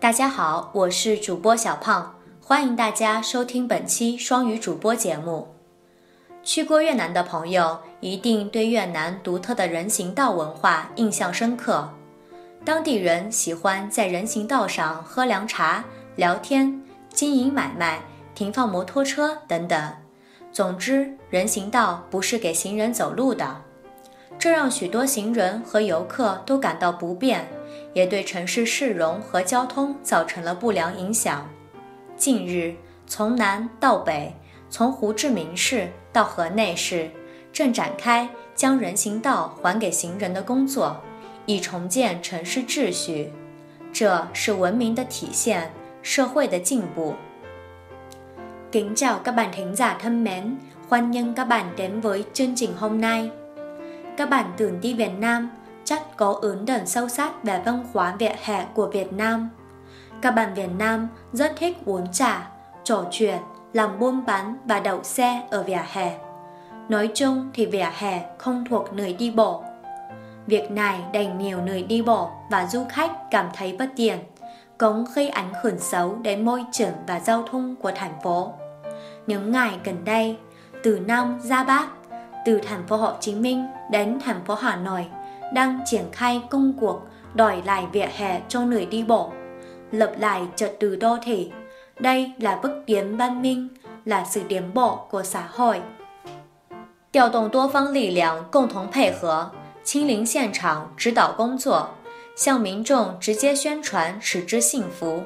大家好，我是主播小胖，欢迎大家收听本期双语主播节目。去过越南的朋友一定对越南独特的人行道文化印象深刻。当地人喜欢在人行道上喝凉茶、聊天、经营买卖、停放摩托车等等。总之，人行道不是给行人走路的，这让许多行人和游客都感到不便。也对城市市容和交通造成了不良影响。近日，从南到北，从胡志明市到河内市，正展开将人行道还给行人的工作，以重建城市秩序。这是文明的体现，社会的进步。Kính chào các bạn thính giả thân mến, hoan nghênh các bạn đến với chương trình hôm nay. Các bạn tưởng đi Việt Nam chắc có ấn tượng sâu sắc về văn hóa vỉa hè của Việt Nam. Các bạn Việt Nam rất thích uống trà, trò chuyện, làm buôn bán và đậu xe ở vỉa hè. Nói chung thì vỉa hè không thuộc nơi đi bộ. Việc này đành nhiều người đi bộ và du khách cảm thấy bất tiện, cũng gây ảnh hưởng xấu đến môi trường và giao thông của thành phố. Những ngày gần đây, từ Nam ra Bắc, từ thành phố Hồ Chí Minh đến thành phố Hà Nội đang triển khai công cuộc đòi lại vỉa hè cho người đi bộ, lập lại trật tự đô thị. Đây là bước tiến văn minh, là sự tiến bộ của xã hội. 调动多方力量，共同配合，亲临现场指导工作，向民众直接宣传，使之幸福。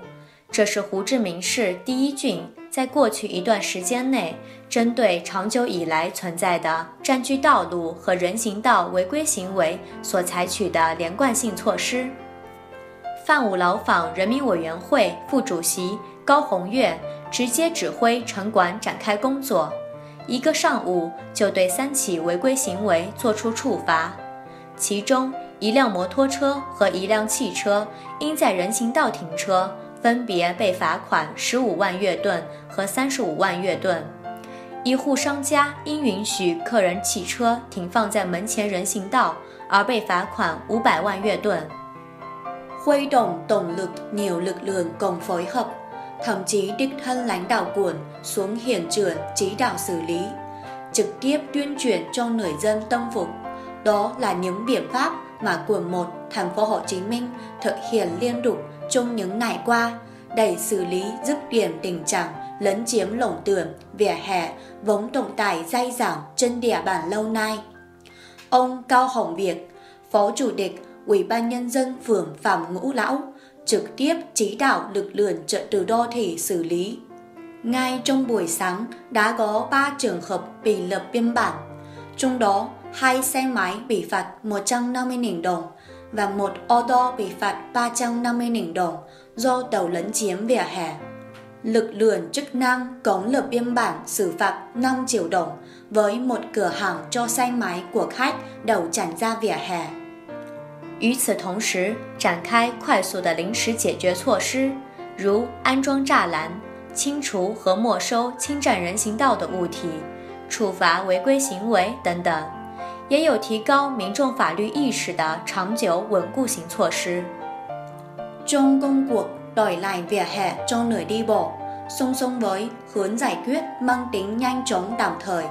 这是胡志明市第一郡 在过去一段时间内，针对长久以来存在的占据道路和人行道违规行为所采取的连贯性措施。范武劳坊人民委员会副主席高红月直接指挥城管展开工作，一个上午就对三起违规行为作出处罚，其中一辆摩托车和一辆汽车因在人行道停车。分别被罚款十五万越盾和三十五万越盾。一户商家因允许客人汽车停放在门前人行道而被罚款五百万越盾。Huy động tổng lực nhiều lực lượng cùng phối hợp, thậm chí đích thân lãnh đạo quận xuống hiện trường chỉ đạo xử lý, trực tiếp tuyên truyền cho người dân tâm phục. Đó là những biện pháp mà quận 1 thành phố Hồ Chí Minh thực hiện liên tục trong những ngày qua để xử lý dứt điểm tình trạng lấn chiếm lồng tường, vỉa hè vốn tồn tại dai dẳng trên địa bàn lâu nay. Ông Cao Hồng Việt, Phó Chủ tịch Ủy ban Nhân dân phường Phạm Ngũ Lão, trực tiếp chỉ đạo lực lượng trật tự đô thị xử lý. Ngay trong buổi sáng đã có 3 trường hợp bị lập biên bản, trong đó hai xe máy bị phạt 150.000 đồng, và một ô tô bị phạt 350.000 đồng do tàu lấn chiếm vỉa hè. Lực lượng chức năng cũng lập biên bản xử phạt 5 triệu đồng với một cửa hàng cho xe máy của khách đầu chắn ra vỉa hè. 与此同时，展开快速的临时解决措施，如安装栅栏、清除和没收侵占人行道的物体、处罚违规行为等等。 也有提高民众法律意识的长久稳固型措施。Trong công cuộc đòi lại vỉa hè cho người đi bộ, song song với hướng giải quyết mang tính nhanh chóng tạm thời,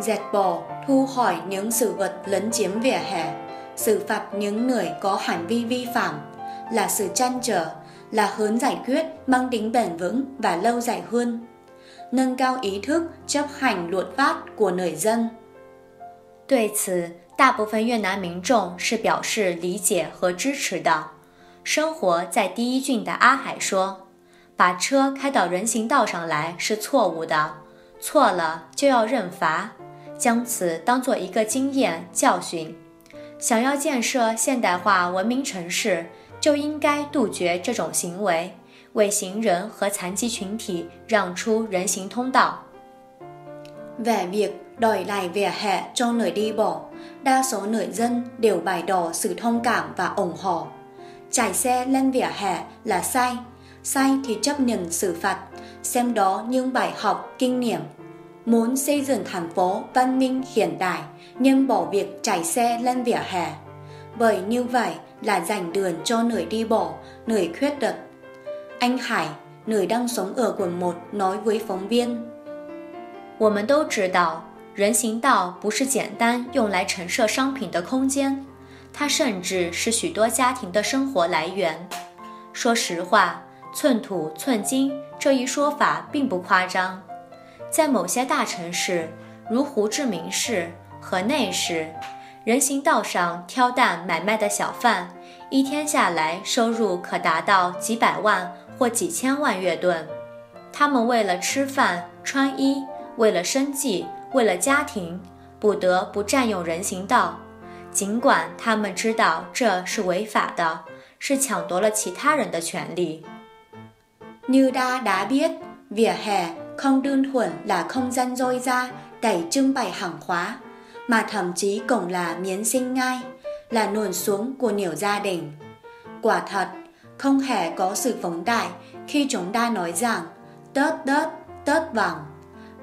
dẹp bỏ, thu hỏi những sự vật lấn chiếm vỉa hè, xử phạt những người có hành vi vi phạm là sự chăn trở, là hướng giải quyết mang tính bền vững và lâu dài hơn. Nâng cao ý thức chấp hành luật pháp của người dân. 对此，大部分越南民众是表示理解和支持的。生活在第一郡的阿海说：“把车开到人行道上来是错误的，错了就要认罚，将此当做一个经验教训。想要建设现代化文明城市，就应该杜绝这种行为，为行人和残疾群体让出人行通道。” Về việc đòi lại vỉa hè cho người đi bộ, đa số người dân đều bày tỏ sự thông cảm và ủng hộ. Chạy xe lên vỉa hè là sai, sai thì chấp nhận xử phạt, xem đó như bài học kinh nghiệm. Muốn xây dựng thành phố văn minh hiện đại nhưng bỏ việc chạy xe lên vỉa hè. Bởi như vậy là dành đường cho người đi bộ, người khuyết tật. anh Hải, người đang sống ở quận 1 nói với phóng viên. 我们都知道， 人行道不是简单用来陈设商品的空间，它甚至是许多家庭的生活来源。说实话，寸土寸金这一说法并不夸张。在某些大城市，如胡志明市和内市，人行道上挑担买卖的小贩，一天下来收入可达到几百万或几千万月盾。他们为了吃饭、穿衣，为了生计，为了家庭，不得不占用人行道，尽管他们知道这是违法的，是抢夺了其他人的权利。 Như ta đã biết, vỉa hè không đơn thuần là không gian rôi ra đầy trưng bày hàng hóa, mà thậm chí cũng là miếng sinh ngai, là nồn xuống của nhiều gia đình. Quả thật, không hề có sự phóng đại khi chúng ta nói rằng Tết Tết, Tết vàng.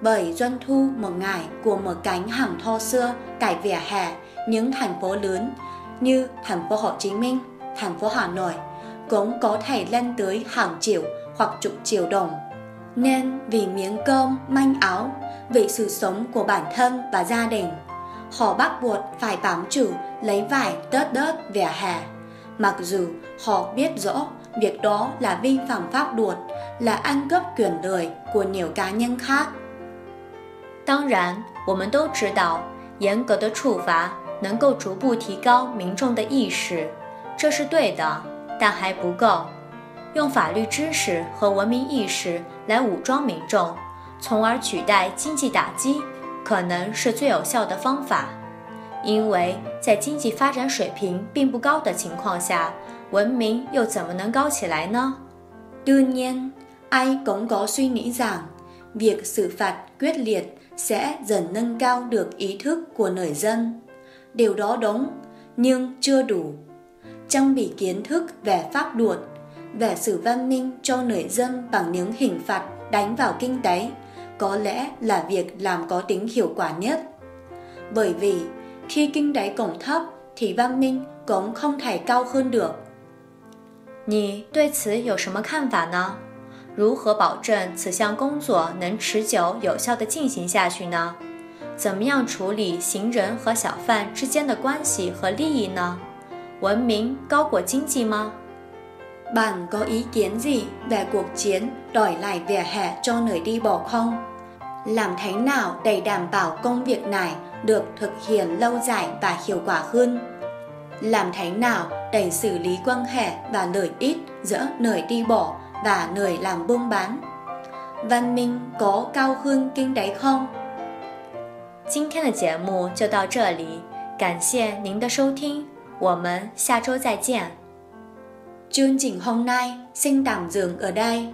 bởi doanh thu một ngày của một cánh hàng thô xưa tại vỉa hè những thành phố lớn như thành phố Hồ Chí Minh, thành phố Hà Nội cũng có thể lên tới hàng triệu hoặc chục triệu đồng. Nên vì miếng cơm, manh áo, vì sự sống của bản thân và gia đình, họ bắt buộc phải bám chủ lấy vải tớt đớt vỉa hè. Mặc dù họ biết rõ việc đó là vi phạm pháp luật, là ăn cướp quyền lợi của nhiều cá nhân khác. 当然，我们都知道，严格的处罚能够逐步提高民众的意识，这是对的，但还不够。用法律知识和文明意识来武装民众，从而取代经济打击，可能是最有效的方法。因为在经济发展水平并不高的情况下，文明又怎么能高起来呢？Đương nhiên, ai cũng có suy nghĩ rằng việc xử phạt quyết liệt sẽ dần nâng cao được ý thức của người dân. Điều đó đúng, nhưng chưa đủ. Trang bị kiến thức về pháp luật, về sự văn minh cho người dân bằng những hình phạt đánh vào kinh tế có lẽ là việc làm có tính hiệu quả nhất. Bởi vì khi kinh tế cũng thấp thì văn minh cũng không thể cao hơn được. 你对此有什么看法呢？ 如何保证此项工作能持久有效地进行下去呢？怎么样处理行人和小贩之间的关系和利益呢？文明高过经济吗？ Bạn có ý kiến gì về cuộc chiến đòi lại vỉa hè cho người đi bộ không? Làm thế nào để đảm bảo công việc này được thực hiện lâu dài và hiệu quả hơn? Làm thế nào để xử lý quan hệ và lợi ích giữa người đi bộ và người làm buôn bán? Văn minh có cao hơn kinh tế không? 今天的节目就到这里，感谢您的收听，我们下周再见。 Chương trình hôm nay xin tạm dừng ở đây.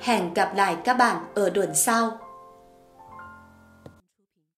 Hẹn gặp lại các bạn ở tuần sau.